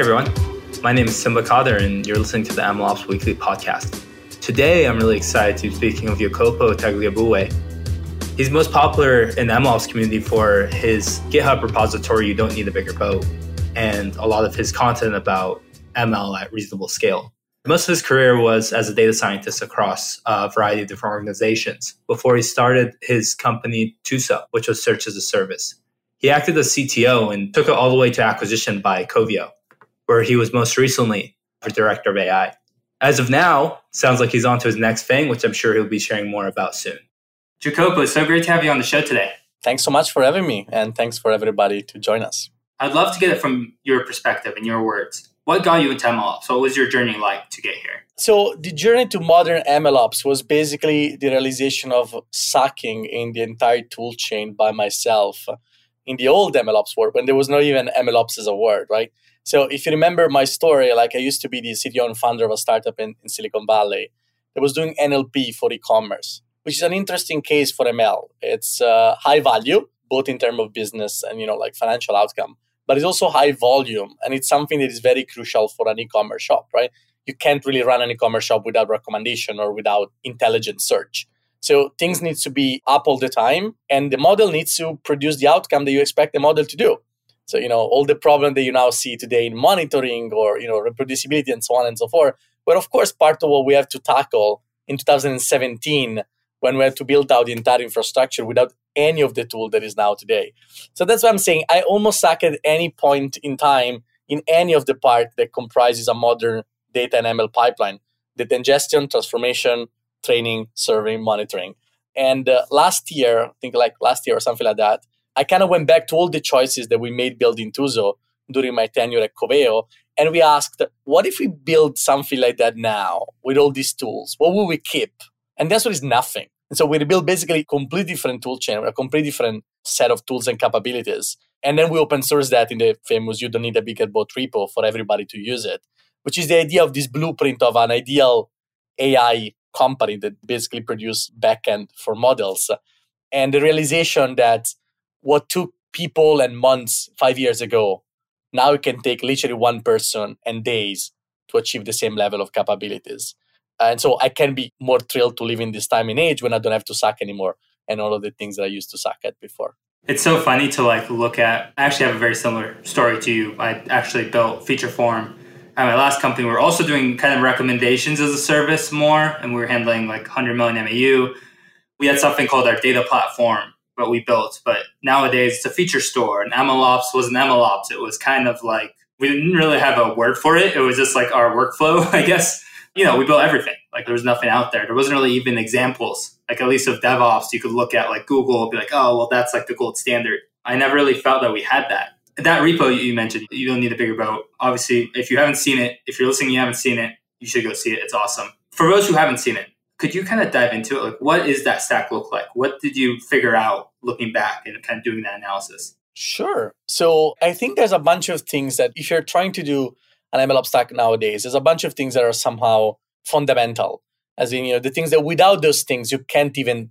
Hey everyone, my name is Simba Khadder, and you're listening to the MLOps Weekly Podcast. Today, I'm really excited to be speaking with Jacopo Tagliabue. He's most popular in the MLOps community for his GitHub repository, You Don't Need a Bigger Boat, and a lot of his content about ML at reasonable scale. Most of his career was as a data scientist across a variety of different organizations before he started his company Tooso, which was search as a service. He acted as CTO and took it all the way to acquisition by Coveo, where he was most recently director of AI. As of now, sounds like he's on to his next thing, which I'm sure he'll be sharing more about soon. Jacopo, so great to have you on the show today. Thanks so much for having me, and thanks for everybody to join us. I'd love to get it from your perspective and your words. What got you into MLOps? What was your journey like to get here? So, the journey to modern MLOps was basically the realization of sucking in the entire tool chain by myself in the old MLOps world when there was not even MLOps as a word, right? So, if you remember my story, like I used to be the CTO and founder of a startup in, in Silicon Valley that was doing NLP for e commerce which is an interesting case for ML. It's uh, high value, both in terms of business and you know like financial outcome, but it's also high volume, and it's something that is very crucial for an e-commerce shop, right? You can't really run an e-commerce shop without recommendation or without intelligent search. So things need to be up all the time, and the model needs to produce the outcome that you expect the model to do. So you know all the problem that you now see today in monitoring or you know reproducibility and so on and so forth. But of course, part of what we have to tackle in 2017 when we had to build out the entire infrastructure without any of the tool that is now today. So that's what I'm saying. I almost suck at any point in time in any of the part that comprises a modern data and ML pipeline, the ingestion, transformation, training, serving, monitoring. And uh, last year, I think like last year or something like that, I kind of went back to all the choices that we made building Tooso during my tenure at Coveo. And we asked, what if we build something like that now with all these tools? What will we keep? And that's what is nothing. And so we built basically a completely different tool chain, a completely different set of tools and capabilities. And then we open source that in the famous You Don't Need a Bigger Boat repo for everybody to use it, which is the idea of this blueprint of an ideal AI company that basically produce backend for models. And the realization that what took people and months five years ago, now it can take literally one person and days to achieve the same level of capabilities. And so I can be more thrilled to live in this time and age when I don't have to suck anymore and all of the things that I used to suck at before. It's so funny to like look at. I actually have a very similar story to you. I actually built Featureform at my last company. We are also doing kind of recommendations as a service more, and we were handling like 100 million MAU. We had something called our data platform, what we built. But nowadays, it's a feature store, and MLOps was an MLOps. It was kind of like we didn't really have a word for it. It was just like our workflow, I guess you know, we built everything. Like there was nothing out there. There wasn't really even examples. Like at least of DevOps, you could look at like Google and be like, oh, well, that's like the gold standard. I never really felt that we had that. That repo you mentioned, you don't need a bigger boat. Obviously, if you haven't seen it, if you're listening, you haven't seen it, you should go see it. It's awesome. For those who haven't seen it, could you kind of dive into it? Like, what is that stack look like? What did you figure out looking back and kind of doing that analysis? Sure. So I think there's a bunch of things that if you're trying to do an ML stack nowadays. There's a bunch of things that are somehow fundamental, as in you know the things that without those things you can't even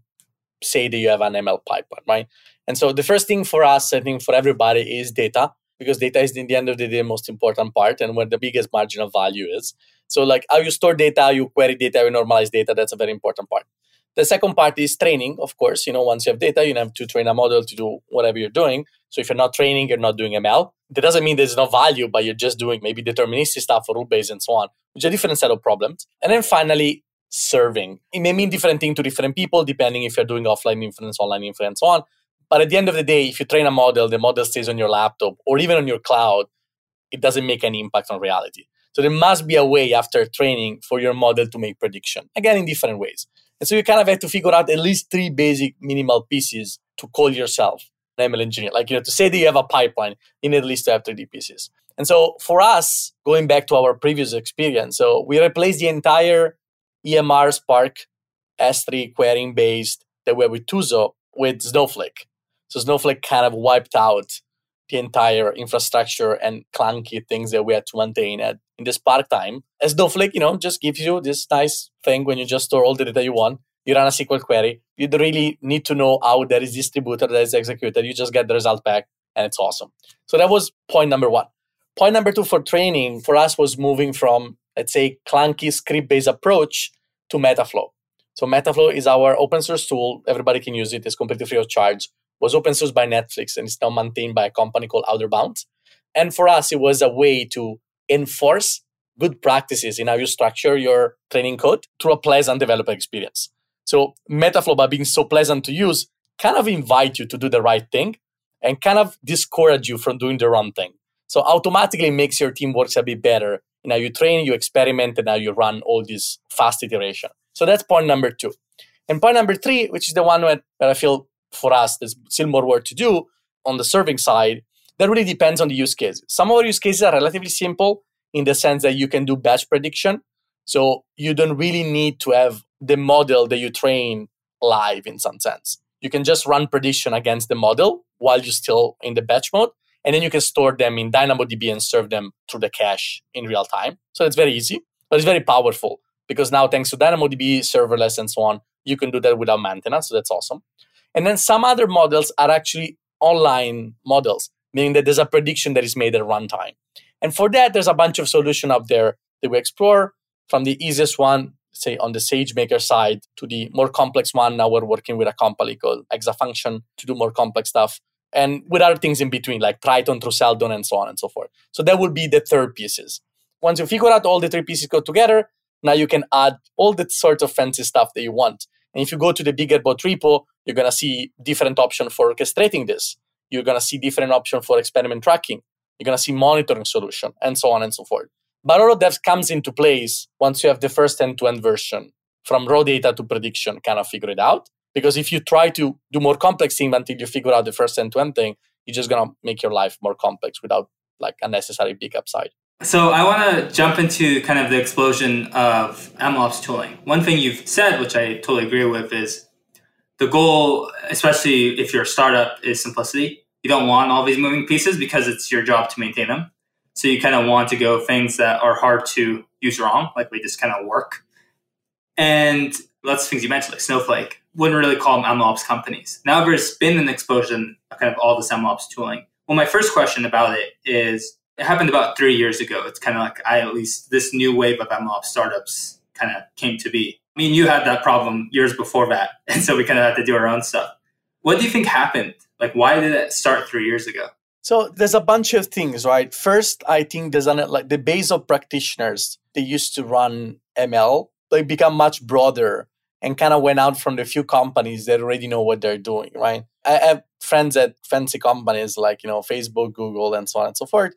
say that you have an ML pipeline, right? And so the first thing for us, I think for everybody, is data because data is in the end of the day the most important part and where the biggest margin of value is. So like how you store data, how you query data, you normalize data, that's a very important part. The second part is training, of course. You know, once you have data, you have to train a model to do whatever you're doing. So if you're not training, you're not doing ML. That doesn't mean there's no value, but you're just doing maybe deterministic stuff or rule based and so on, which is a different set of problems. And then finally, serving. It may mean different thing to different people, depending if you're doing offline inference, online inference, and so on. But at the end of the day, if you train a model, the model stays on your laptop or even on your cloud, it doesn't make any impact on reality. So there must be a way after training for your model to make prediction, again, in different ways. And so you kind of have to figure out at least three basic minimal pieces to call yourself an ML engineer. Like, you know, to say that you have a pipeline, you need at least to have 3D pieces. And so for us, going back to our previous experience, so we replaced the entire EMR Spark S3 querying based that we have with Tooso with Snowflake. So Snowflake kind of wiped out the entire infrastructure and clunky things that we had to maintain at in the Spark time. As Snowflake, you know, just gives you this nice thing when you just store all the data you want. You run a SQL query. You don't really need to know how that is distributed, that is executed. You just get the result back, and it's awesome. So that was point number one. Point number two for training for us was moving from, let's say, clunky script based approach to Metaflow. So Metaflow is our open source tool. Everybody can use it. It's completely free of charge. Was open source by Netflix and it's now maintained by a company called Outerbound. And for us, it was a way to enforce good practices in how you structure your training code through a pleasant developer experience. So Metaflow, by being so pleasant to use, kind of invite you to do the right thing and kind of discourage you from doing the wrong thing. So automatically makes your team works a bit better in how you train, you experiment, and how you run all these fast iteration. So that's point number two. And point number three, which is the one where, I feel for us there's still more work to do on the serving side, that really depends on the use case. Some of our use cases are relatively simple in the sense that you can do batch prediction. So you don't really need to have the model that you train live in some sense. You can just run prediction against the model while you're still in the batch mode. And then you can store them in DynamoDB and serve them through the cache in real time. So it's very easy, but it's very powerful because now thanks to DynamoDB, serverless, and so on, you can do that without maintenance. So that's awesome. And then some other models are actually online models, meaning that there's a prediction that is made at runtime. And for that, there's a bunch of solution up there that we explore from the easiest one, say on the SageMaker side, to the more complex one. Now we're working with a company called Exafunction to do more complex stuff. And with other things in between, like Triton through Seldon and so on and so forth. So that would be the third pieces. Once you figure out all the three pieces go together, now you can add all the sort of fancy stuff that you want. And if you go to the Bigger Boat repo, you're going to see different option for orchestrating this. You're going to see different option for experiment tracking. You're going to see monitoring solution and so on and so forth. But all of that comes into place once you have the first end-to-end version from raw data to prediction kind of figure it out. Because if you try to do more complex things until you figure out the first end-to-end thing, you're just going to make your life more complex without like unnecessary big upside. So I want to jump into kind of the explosion of MLOps tooling. One thing you've said, which I totally agree with, is the goal, especially if you're a startup, is simplicity. You don't want all these moving pieces because it's your job to maintain them. So you kind of want to go things that are hard to use wrong, like we just kind of work. And lots of things you mentioned, like Snowflake, wouldn't really call them MLOps companies. Now there's been an explosion of kind of all this MLOps tooling. Well, my first question about it is it happened about three years ago. It's kind of like I at least this new wave of MLOps startups kind of came to be. I mean, you had that problem years before that, and so we kind of had to do our own stuff. What do you think happened? Like, why did it start three years ago? So there's a bunch of things, right? First, I think there's an, like the base of practitioners they used to run ML. They become much broader and kind of went out from the few companies that already know what they're doing, right? I have friends at fancy companies like you know Facebook, Google, and so on and so forth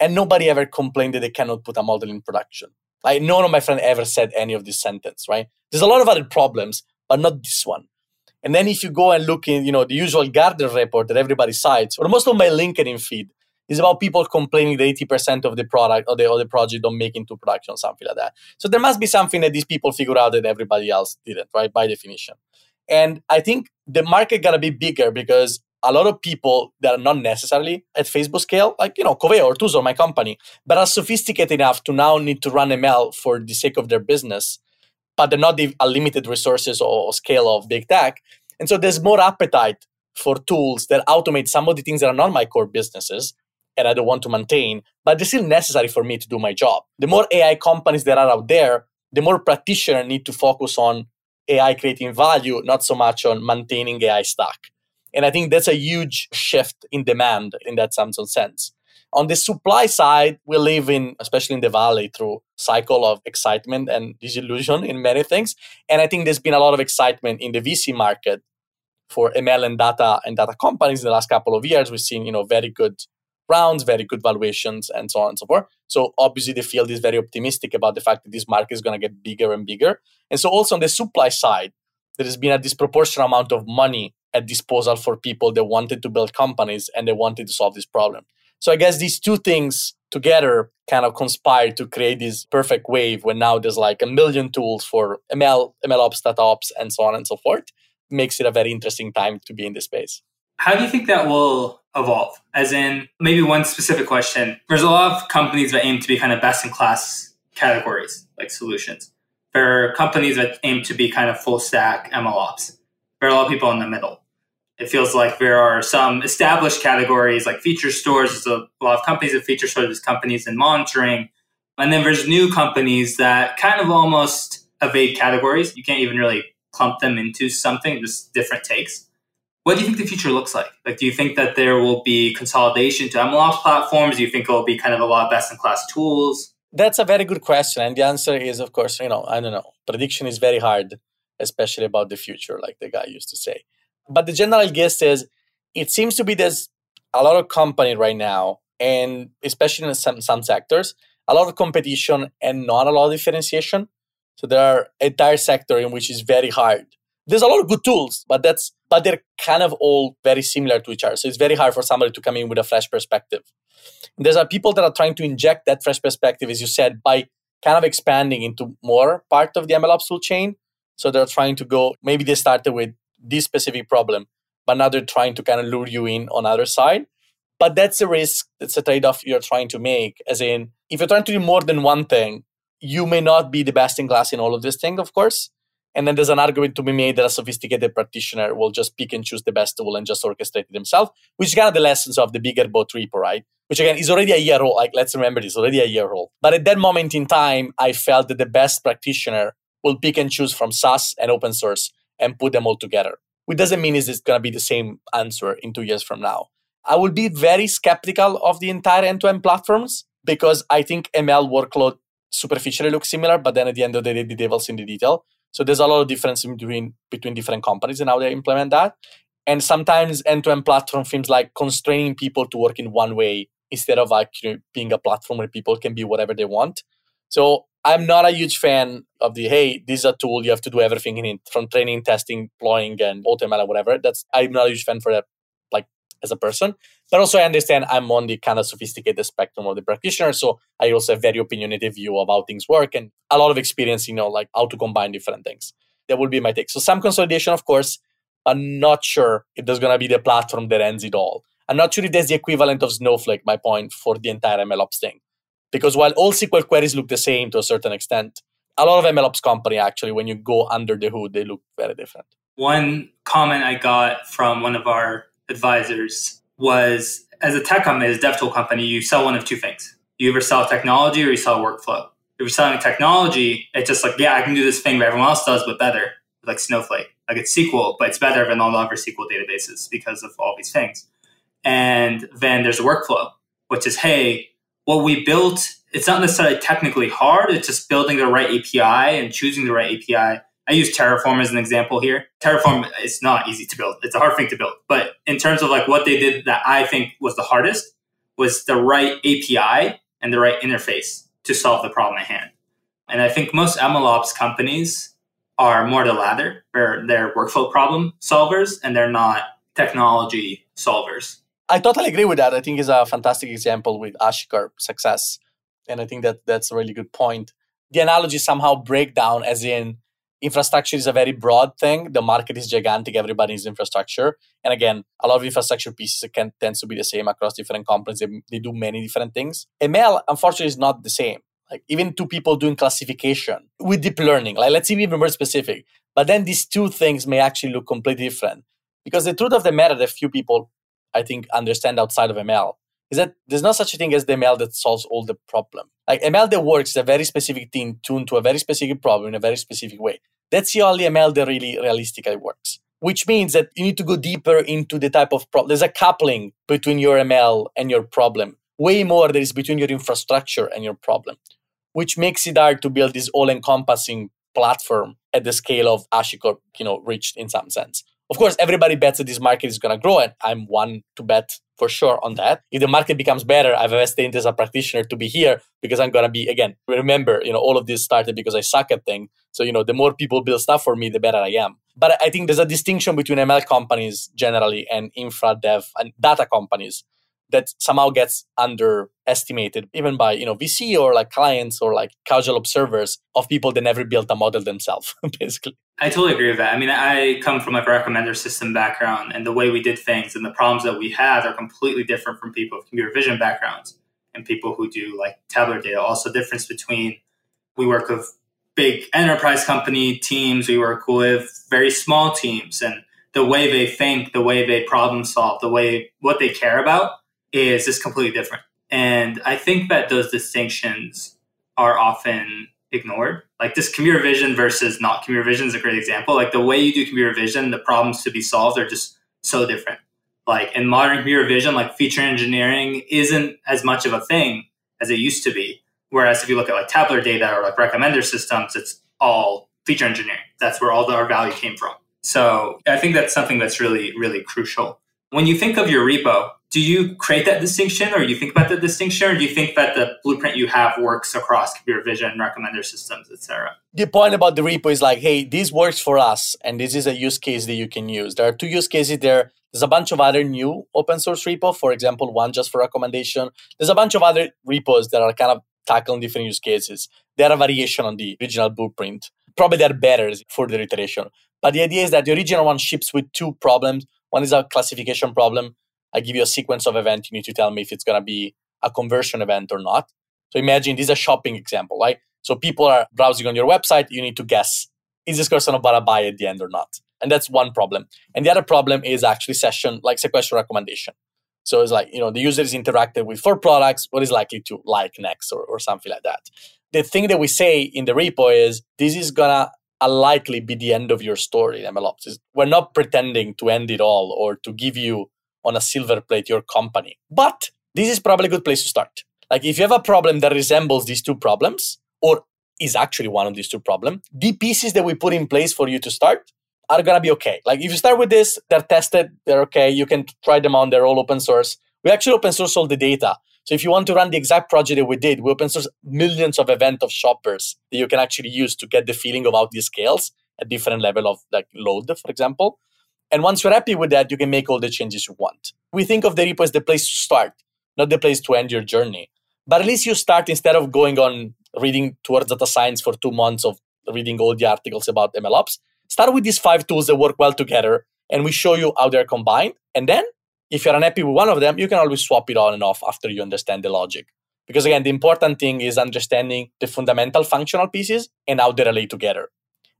and nobody ever complained that they cannot put a model in production. Like none of my friends ever said any of this sentence, right? There's a lot of other problems, but not this one. And then if you go and look in, you know, the usual Gartner report that everybody cites, or most of my LinkedIn feed is about people complaining that 80% of the product or the, project don't make into production, or something like that. So there must be something that these people figure out that everybody else didn't, right? By definition. And I think the market gonna be bigger because a lot of people that are not necessarily at Facebook scale, like, you know, Coveo or Tooso, my company, but are sophisticated enough to now need to run ML for the sake of their business, but they're not the unlimited resources or scale of big tech. And so there's more appetite for tools that automate some of the things that are not my core businesses and I don't want to maintain, but they're still necessary for me to do my job. The more AI companies that are out there, the more practitioners need to focus on AI creating value, not so much on maintaining AI stack. And I think that's a huge shift in demand in that Samsung sense. On the supply side, we live in, especially in the valley, through cycle of excitement and disillusion in many things. And I think there's been a lot of excitement in the VC market for ML and data and data companies in the last couple of years. We've seen, you know, very good rounds, very good valuations, and so on and so forth. So obviously the field is very optimistic about the fact that this market is going to get bigger and bigger. And so also on the supply side, there has been a disproportionate amount of money at disposal for people that wanted to build companies and they wanted to solve this problem. So I guess these two things together kind of conspire to create this perfect wave when now there's like a million tools for ML, ML ops, data ops, and so on and so forth. Makes it a very interesting time to be in this space. How do you think that will evolve? As in, maybe one specific question. There's a lot of companies that aim to be kind of best in class categories, like solutions. There are companies that aim to be kind of full stack ML ops. There are a lot of people in the middle it feels like there are some established categories like feature stores. There's a lot of companies that feature stores, there's companies in monitoring. And then there's new companies that kind of almost evade categories. You can't even really clump them into something, just different takes. What do you think the future looks like? Like, do you think that there will be consolidation to MLOps platforms? Do you think it will be kind of a lot of best in class tools? That's a very good question. And the answer is, of course, you know, I don't know. Prediction is very hard, especially about the future, like the guy used to say. But the general guess is it seems to be there's a lot of company right now, and especially in some, some sectors, a lot of competition and not a lot of differentiation. So there are entire sector in which is very hard there's a lot of good tools, but that's but they're kind of all very similar to each other. So it's very hard for somebody to come in with a fresh perspective. And there's a people that are trying to inject that fresh perspective, as you said, by kind of expanding into more part of the MLOps tool chain. So they're trying to go. Maybe they started with this specific problem, but now they're trying to kind of lure you in on other side. But that's a risk. That's a trade-off you're trying to make. As in, if you're trying to do more than one thing, you may not be the best in class in all of these things, of course. And then there's an argument to be made that a sophisticated practitioner will just pick and choose the best tool and just orchestrate it himself, which is kind of the lessons of the bigger boat repo, right? Which again is already a year old. Like, let's remember this, already a year old. But at that moment in time, I felt that the best practitioner will pick and choose from SaaS and open source and put them all together. Which doesn't mean it's going to be the same answer in two years from now. I will be very skeptical of the entire end-to-end platforms because I think ML workload superficially looks similar, but then at the end of the day, the devil's in the detail. So there's a lot of difference between between different companies and how they implement that. And sometimes end-to-end platform seems like constraining people to work in one way instead of like you know, being a platform where people can be whatever they want. So I'm not a huge fan of the hey, this is a tool you have to do everything in it from training, testing, deploying, and or whatever. That's I'm not a huge fan for that like as a person. But also, I understand I'm on the kind of sophisticated spectrum of the practitioner. So I also have very opinionative view of how things work and a lot of experience, you know, like how to combine different things. That would be my take. So some consolidation, of course. I'm not sure if there's to be the platform that ends it all. I'm not sure if there's the equivalent of Snowflake, my point, for the entire MLOps thing. Because while all SQL queries look the same to a certain extent, a lot of MLOps company actually, when you go under the hood, they look very different. One comment I got from one of our advisors was as a tech company, as a dev tool company, you sell one of two things. You either sell technology or you sell workflow. If you're selling technology, it's just like, yeah, I can do this thing that everyone else does, but better, like Snowflake. Like it's SQL, but it's better than all the other SQL databases because of all these things. And then there's a workflow, which is, hey, what we built, it's not necessarily technically hard. It's just building the right API and choosing the right API I use Terraform as an example here. Terraform is not easy to build. It's a hard thing to build. But in terms of like what they did that I think was the hardest was the right API and the right interface to solve the problem at hand. And I think most MLOps companies are more the latter. They're, they're workflow problem solvers and they're not technology solvers. I totally agree with that. I think it's a fantastic example with HashiCorp success. And I think that that's a really good point. The analogy somehow break down as in infrastructure is a very broad thing. The market is gigantic. Everybody needs infrastructure. And again, a lot of infrastructure pieces can tends to be the same across different companies. They, they do many different things. ML, unfortunately, is not the same. Like even two people doing classification with deep learning. Like let's even be even more specific. But then these two things may actually look completely different. Because the truth of the matter that few people, I think, understand outside of ML is that there's not such a thing as the ML that solves all the problem. Like ML that works is a very specific thing tuned to a very specific problem in a very specific way. That's the only ML that really realistically works. Which means that you need to go deeper into the type of problem. There's a coupling between your ML and your problem. Way more there is between your infrastructure and your problem, which makes it hard to build this all-encompassing platform at the scale of HashiCorp, you know, reached in some sense. Of course, everybody bets that this market is going to grow, and I'm one to bet for sure on that. If the market becomes better, I have invested vested interest as a practitioner to be here because I'm gonna be again. Remember, you know, all of this started because I suck at things. So you know, the more people build stuff for me, the better I am. But I think there's a distinction between ML companies generally and infra dev and data companies that somehow gets underestimated even by you know vc or like clients or like casual observers of people that never built a model themselves basically. I totally agree with that. I mean i come from like a recommender system background and the way we did things and the problems that we had are completely different from people with computer vision backgrounds and people who do like tabular data. Also difference between we work with big enterprise company teams we work with very small teams and the way they think, the way they problem solve, the way what they care about is just completely different. And I think that those distinctions are often ignored. Like this computer vision versus not computer vision is a great example. Like the way you do computer vision, the problems to be solved are just so different. Like in modern computer vision, like feature engineering isn't as much of a thing as it used to be. Whereas if you look at like tabular data or like recommender systems, it's all feature engineering. That's where all the, our value came from. So I think that's something that's really, really crucial. When you think of your repo, do you create that distinction or you think about the distinction or do you think that the blueprint you have works across computer vision recommender systems etc the point about the repo is like hey this works for us and this is a use case that you can use. There are two use cases there. There's a bunch of other new open source repo for example one just for recommendation. There's a bunch of other repos that are kind of tackling different use cases. They're a variation on the original blueprint. Probably they're better for the iteration. But the idea is that the original one ships with two problems. One is a classification problem I give you a sequence of events. You need to tell me if it's going to be a conversion event or not. So imagine this is a shopping example, right? So people are browsing on your website. You need to guess is this person about to buy at the end or not? And that's one problem. And the other problem is actually session, like sequential recommendation. So it's like, you know, the user is interacted with four products. What is likely to like next or, or something like that? The thing that we say in the repo is this is going to unlikely uh, be the end of your story in MLOps. We're not pretending to end it all or to give you on a silver plate your company. But this is probably a good place to start. Like if you have a problem that resembles these two problems, or is actually one of these two problems, the pieces that we put in place for you to start are gonna be okay. Like if you start with this, they're tested, they're okay, you can try them on, they're all open source. We actually open source all the data. So if you want to run the exact project that we did, we open source millions of event of shoppers that you can actually use to get the feeling of how this scales at different level of like load, for example. And once you're happy with that, you can make all the changes you want. We think of the repo as the place to start, not the place to end your journey. But at least you start instead of going on reading towards data science for two months of reading all the articles about MLOps. Start with these five tools that work well together, and we show you how they're combined. And then, if you're unhappy with one of them, you can always swap it on and off after you understand the logic. Because again, the important thing is understanding the fundamental functional pieces and how they relate together.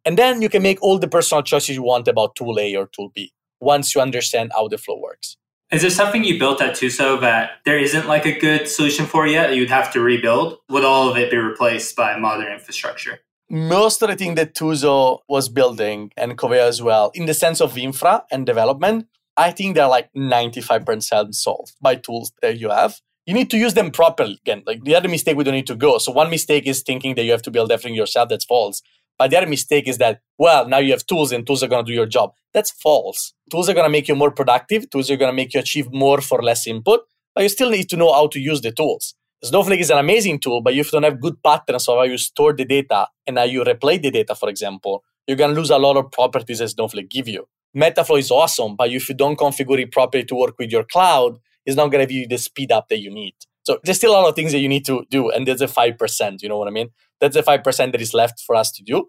And then you can make all the personal choices you want about tool A or tool B once you understand how the flow works. Is there something you built at Tooso that there isn't like a good solution for yet that you'd have to rebuild? Would all of it be replaced by modern infrastructure? Most of the thing that Tooso was building and Coveo as well, in the sense of infra and development, I think they're like 95% solved by tools that you have. You need to use them properly. Again, like the other mistake we don't need to go. So one mistake is thinking that you have to build everything yourself. That's false. But the other mistake is that, well, now you have tools and tools are going to do your job. That's false. Tools are going to make you more productive. Tools are going to make you achieve more for less input, but you still need to know how to use the tools. Snowflake is an amazing tool, but if you don't have good patterns of how you store the data and how you replay the data, for example, you're going to lose a lot of properties that Snowflake give you. Metaflow is awesome, but if you don't configure it properly to work with your cloud, it's not going to give you the speed up that you need. So there's still a lot of things that you need to do, and there's a five percent. You know what I mean? That's the five percent that is left for us to do.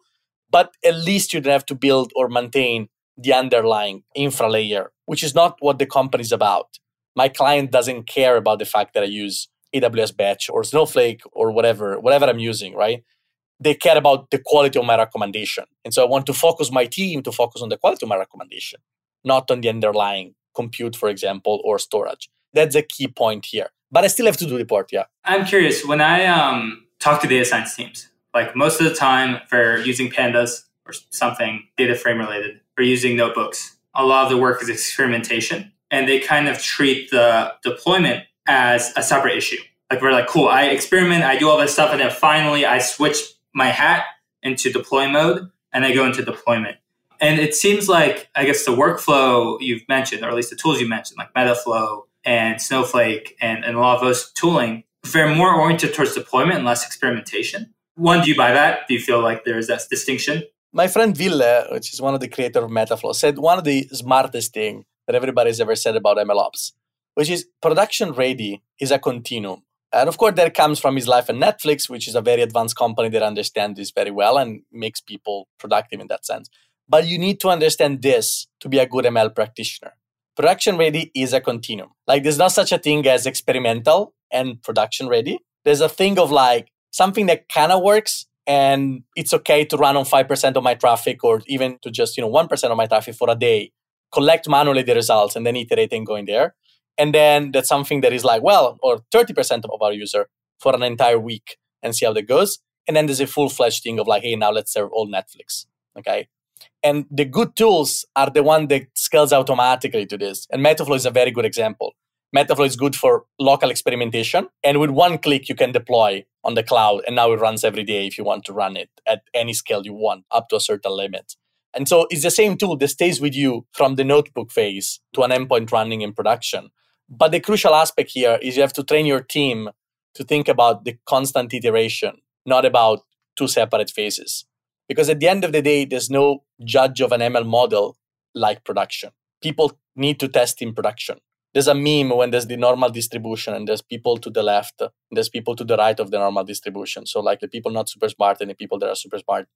But at least you don't have to build or maintain the underlying infra layer, which is not what the company is about. My client doesn't care about the fact that I use AWS Batch or Snowflake or whatever, whatever I'm using, right? They care about the quality of my recommendation. And so I want to focus my team to focus on the quality of my recommendation, not on the underlying compute, for example, or storage. That's a key point here but I still have to do report. Yeah. I'm curious when I um, talk to data science teams. Like most of the time, for using pandas or something data frame related, or using notebooks. A lot of the work is experimentation, and they kind of treat the deployment as a separate issue. Like we're like, cool, I experiment, I do all this stuff, and then finally I switch my hat into deploy mode, and I go into deployment. And it seems like, I guess, the workflow you've mentioned, or at least the tools you mentioned, like Metaflow and Snowflake and, and a lot of those tooling, they're more oriented towards deployment and less experimentation. One, do you buy that? Do you feel like there's that distinction? My friend Ville, which is one of the creators of Metaflow, said one of the smartest thing that everybody's ever said about MLOps, which is production ready is a continuum. And of course, that comes from his life at Netflix, which is a very advanced company that understands this very well and makes people productive in that sense. But you need to understand this to be a good ML practitioner production ready is a continuum. Like there's not such a thing as experimental and production ready. There's a thing of like something that kind of works and it's okay to run on 5% of my traffic or even to just, you know, 1% of my traffic for a day collect manually the results and then iterate and go in there. And then that's something that is like, well, or 30% of our user for an entire week and see how that goes. And then there's a full fledged thing of like, hey, now let's serve all Netflix. Okay. And the good tools are the one that scales automatically to this. And Metaflow is a very good example. Metaflow is good for local experimentation. And with one click, you can deploy on the cloud. And now it runs every day if you want to run it at any scale you want, up to a certain limit. And so it's the same tool that stays with you from the notebook phase to an endpoint running in production. But the crucial aspect here is you have to train your team to think about the constant iteration, not about two separate phases. Because at the end of the day, there's no judge of an ML model like production. People need to test in production. There's a meme when there's the normal distribution and there's people to the left, there's people to the right of the normal distribution. So, like the people not super smart and the people that are super smart.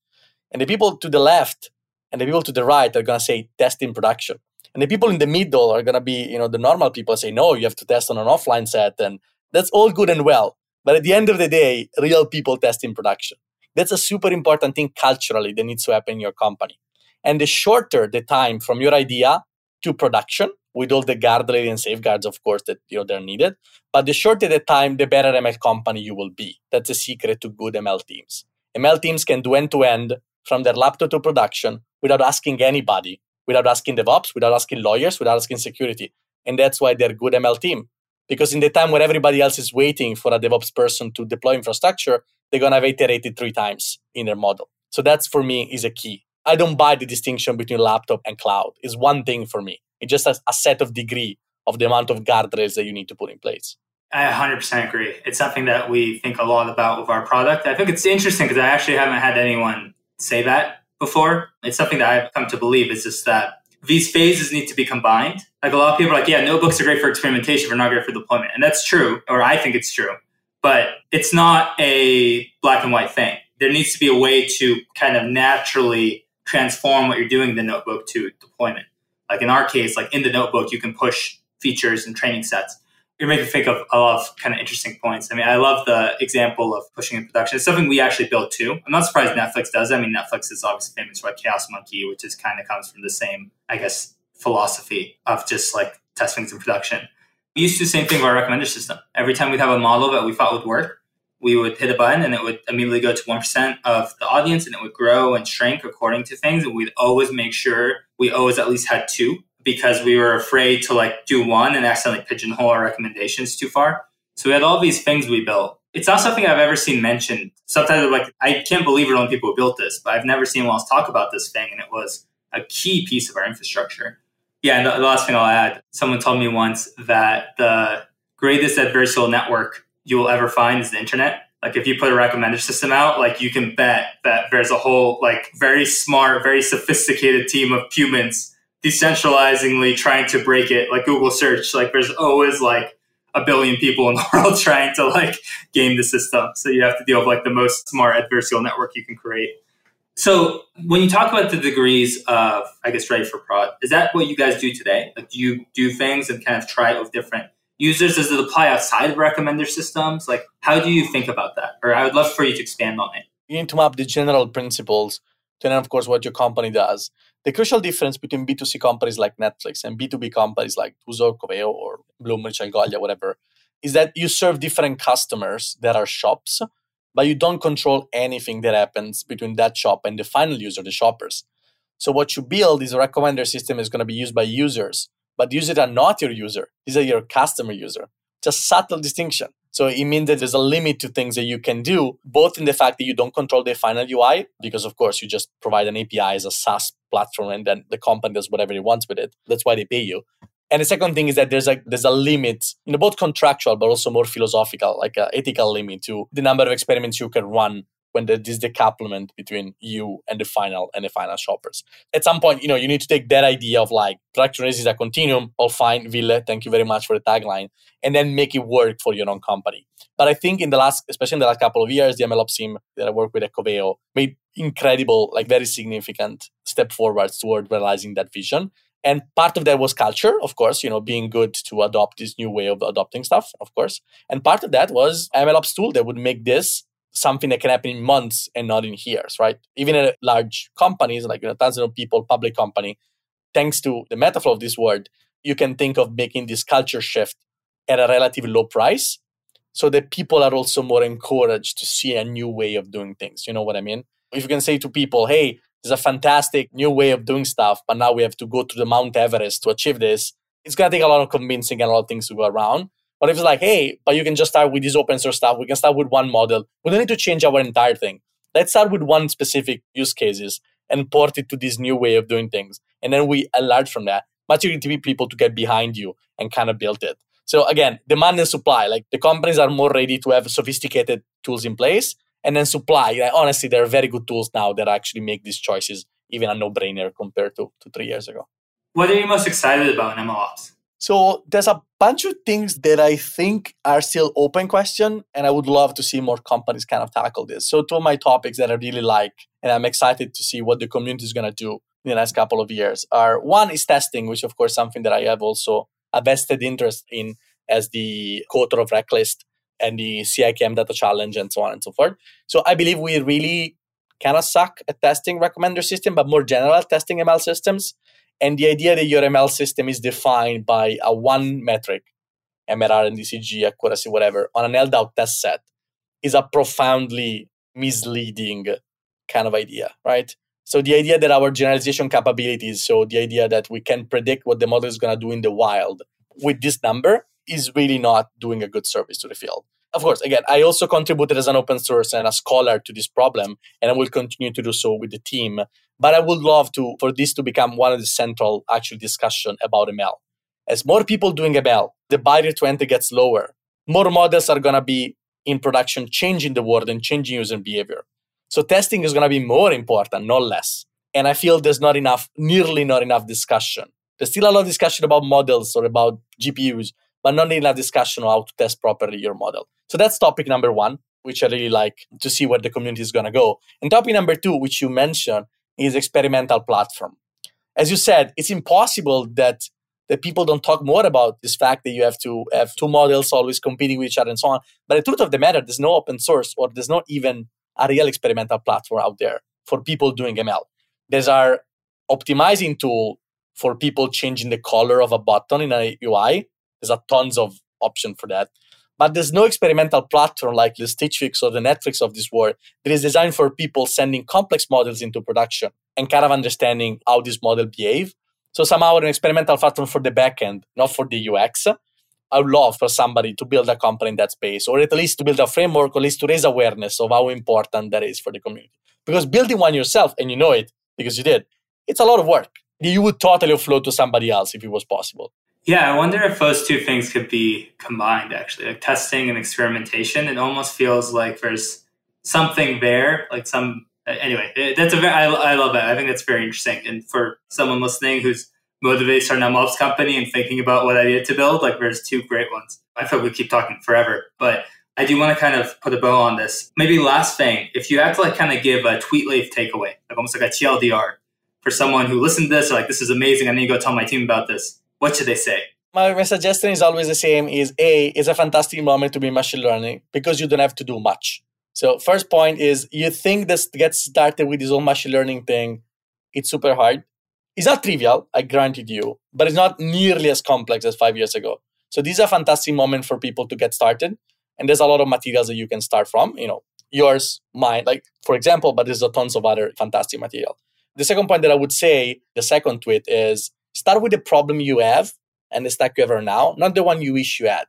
And the people to the left and the people to the right are to say test in production. And the people in the middle are to be, you know, the normal people say, no, you have to test on an offline set. And that's all good and well. But at the end of the day, real people test in production. That's a super important thing culturally that needs to happen in your company. And the shorter the time from your idea to production, with all the guardrails and safeguards, of course, that you know they're needed, but the shorter the time, the better ML company you will be. That's a secret to good ML teams. ML teams can do end to end from their laptop to production without asking anybody, without asking DevOps, without asking lawyers, without asking security. And that's why they're good ML team. Because in the time where everybody else is waiting for a DevOps person to deploy infrastructure, they're to have iterated three times in their model. So that's for me is a key. I don't buy the distinction between laptop and cloud. It's one thing for me. It just has a set of degree of the amount of guardrails that you need to put in place. I 100% agree. It's something that we think a lot about with our product. I think it's interesting because I actually haven't had anyone say that before. It's something that I've come to believe is just that these phases need to be combined. Like a lot of people are like, yeah, notebooks are great for experimentation, but not great for deployment. And that's true, or I think it's true. But it's not a black and white thing. There needs to be a way to kind of naturally transform what you're doing in the notebook to deployment. Like in our case, like in the notebook, you can push features and training sets. You're making me think of a lot of kind of interesting points. I mean, I love the example of pushing in production. It's something we actually built too. I'm not surprised Netflix does. I mean, Netflix is obviously famous for Chaos Monkey, which is kind of comes from the same, I guess, philosophy of just like test things in production. We used to do the same thing with our recommender system. Every time we'd have a model that we thought would work, we would hit a button and it would immediately go to 1% of the audience and it would grow and shrink according to things. And we'd always make sure we always at least had two because we were afraid to like do one and accidentally pigeonhole our recommendations too far. So we had all these things we built. It's not something I've ever seen mentioned. Sometimes I'm like, I can't believe we're only people who built this, but I've never seen anyone else talk about this thing. And it was a key piece of our infrastructure. Yeah, and the, the last thing I'll add, someone told me once that the greatest adversarial network you will ever find is the internet. Like if you put a recommender system out, like you can bet that there's a whole like very smart, very sophisticated team of humans decentralizingly trying to break it. Like google search like there's always like a billion people in the world trying to like game the system. So you have to deal with like the most smart adversarial network you can create. So when you talk about the degrees of i guess ready for prod is that what you guys do today? Like do you do things and kind of try with different users does it apply outside of recommender systems? Like how do you think about that? Or i would love for you to expand on it. You need to map the general principles to then of course what your company does. The crucial difference between B2C companies like Netflix and B2B companies like Tooso, Coveo, or Bloomreach, Algolia, whatever, is that you serve different customers that are shops, but you don't control anything that happens between that shop and the final user, the shoppers. So what you build is a recommender system is going to be used by users, but users are not your user. These are your customer user. Just subtle distinction. So it means that there's a limit to things that you can do, both in the fact that you don't control the final UI, because of course you just provide an API as a SaaS platform and then the company does whatever it wants with it. That's why they pay you. And the second thing is that there's a there's a limit, you know, both contractual but also more philosophical, like ethical limit to the number of experiments you can run when there is decouplement between you and the final and the final shoppers. At some point, you know, you need to take that idea of like production race is a continuum, all fine, Ville, thank you very much for the tagline, and then make it work for your own company. But I think in the last, especially in the last couple of years, the MLOps team that I work with at Coveo made incredible, like very significant step forwards toward realizing that vision. And part of that was culture, of course, you know, being good to adopt this new way of adopting stuff, of course. And part of that was MLOps tool that would make this something that can happen in months and not in years, right? Even at large companies, like you know, thousands of people, public company, thanks to the Metaflow of this word, you can think of making this culture shift at a relatively low price so that people are also more encouraged to see a new way of doing things. You know what I mean? If you can say to people, hey, there's a fantastic new way of doing stuff, but now we have to go to the Mount Everest to achieve this, it's going to take a lot of convincing and a lot of things to go around. But if it's like, hey, but you can just start with this open source stuff, we can start with one model. We don't need to change our entire thing. Let's start with one specific use cases and port it to this new way of doing things. And then we enlarge from that. But you need to be people to get behind you and kind of build it. So again, demand and supply. Like the companies are more ready to have sophisticated tools in place, and then supply. Like, honestly, there are very good tools now that actually make these choices even a no-brainer compared to, to three years ago. What are you most excited about in MLOps? So there's a bunch of things that I think are still open question, and I would love to see more companies kind of tackle this. So two of my topics that I really like, and I'm excited to see what the community is going to do in the next couple of years are one is testing, which of course something that I have also a vested interest in as the co-author of RecList and the CIKM data challenge and so on and so forth. So I believe we really kind of suck at testing recommender system, but more general testing ML systems. And the idea that your ML system is defined by a one metric, MRR, NDCG, accuracy, whatever, on an LDAO test set is a profoundly misleading kind of idea, right? So the idea that our generalization capabilities, so the idea that we can predict what the model is going to do in the wild with this number is really not doing a good service to the field. Of course, again, I also contributed as an open source and a scholar to this problem, and I will continue to do so with the team. But I would love to for this to become one of the central actual discussion about ML. As more people doing ML, the barrier to entry gets lower. More models are gonna be in production, changing the world and changing user behavior. So testing is gonna be more important, not less. And I feel there's not enough, nearly not enough discussion. There's still a lot of discussion about models or about GPUs, but not enough discussion on how to test properly your model. So that's topic number one, which I really like to see where the community is going to go. And topic number two, which you mentioned, is experimental platform. As you said, it's impossible that that people don't talk more about this fact that you have to have two models always competing with each other and so on. But the truth of the matter, there's no open source or there's not even a real experimental platform out there for people doing ML. There's our optimizing tool for people changing the color of a button in a UI. There's a tons of option for that. But there's no experimental platform like the Stitch Fix or the Netflix of this world that is designed for people sending complex models into production and kind of understanding how this model behave. So somehow an experimental platform for the backend, not for the UX. I would love for somebody to build a company in that space, or at least to build a framework, or at least to raise awareness of how important that is for the community. Because building one yourself, and you know it because you did, it's a lot of work you would totally offload to somebody else if it was possible. Yeah, I wonder if those two things could be combined actually, like testing and experimentation. It almost feels like there's something there, like some. Uh, anyway, uh, that's a very, I, I love that. I think that's very interesting. And for someone listening who's motivated to start an MLOps company and thinking about what idea to build, like there's two great ones. I feel we keep talking forever, but I do want to kind of put a bow on this. Maybe last thing, if you have to like kind of give a tweet TweetLeaf takeaway, like almost like a TLDR, for someone who listened to this, or like, this is amazing, I need to go tell my team about this, what should they say? My, my suggestion is always the same is A, it's a fantastic moment to be machine learning because you don't have to do much. So first point is you think this gets started with this whole machine learning thing, it's super hard. It's not trivial, I granted you, but it's not nearly as complex as five years ago. So this is a fantastic moment for people to get started. And there's a lot of materials that you can start from, you know, yours, mine, like for example, but there's a tons of other fantastic material. The second point that I would say, the second tweet is start with the problem you have and the stack you have now, not the one you wish you had.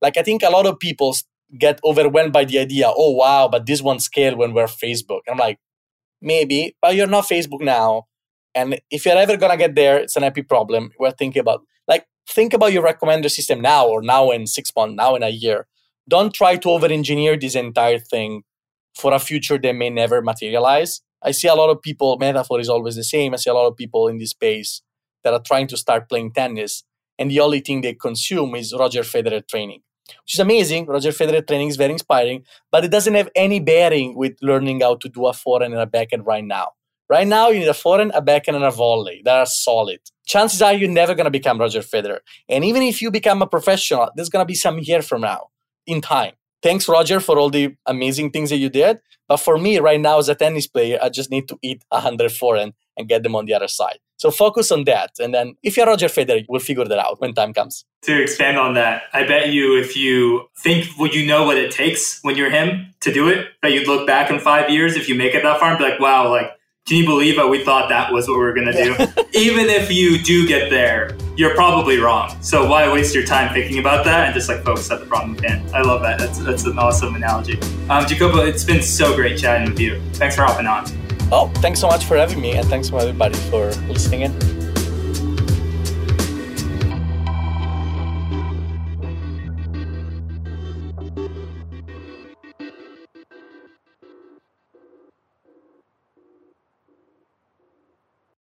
Like I think a lot of people get overwhelmed by the idea, oh wow, but this won't scale when we're Facebook. I'm like, maybe, but you're not Facebook now. And if you're ever gonna get there, it's an epic problem. We're thinking about like think about your recommender system now or now in six months, now in a year. Don't try to over engineer this entire thing for a future that may never materialize. I see a lot of people, metaphor is always the same. I see a lot of people in this space that are trying to start playing tennis, and the only thing they consume is Roger Federer training, which is amazing. Roger Federer training is very inspiring, but it doesn't have any bearing with learning how to do a forehand and a backhand right now. Right now, you need a forehand, a backhand, and a volley that are solid. Chances are you're never going to become Roger Federer. And even if you become a professional, there's going to be some year from now in time. Thanks, Roger, for all the amazing things that you did. But for me, right now, as a tennis player, I just need to eat 100 forehand and get them on the other side. So focus on that. And then if you're Roger Federer, we'll figure that out when time comes. To expand on that, I bet you if you think, would you know what it takes when you're him to do it? That you'd look back in five years if you make it that far and be like, wow, like, can you believe that we thought that was what we were going to do? Even if you do get there, you're probably wrong. So why waste your time thinking about that and just like focus at the problem at hand? I love that. That's, that's an awesome analogy. Um, Jacopo, it's been so great chatting with you. Thanks for hopping on. Oh, thanks so much for having me, and thanks to everybody for listening in.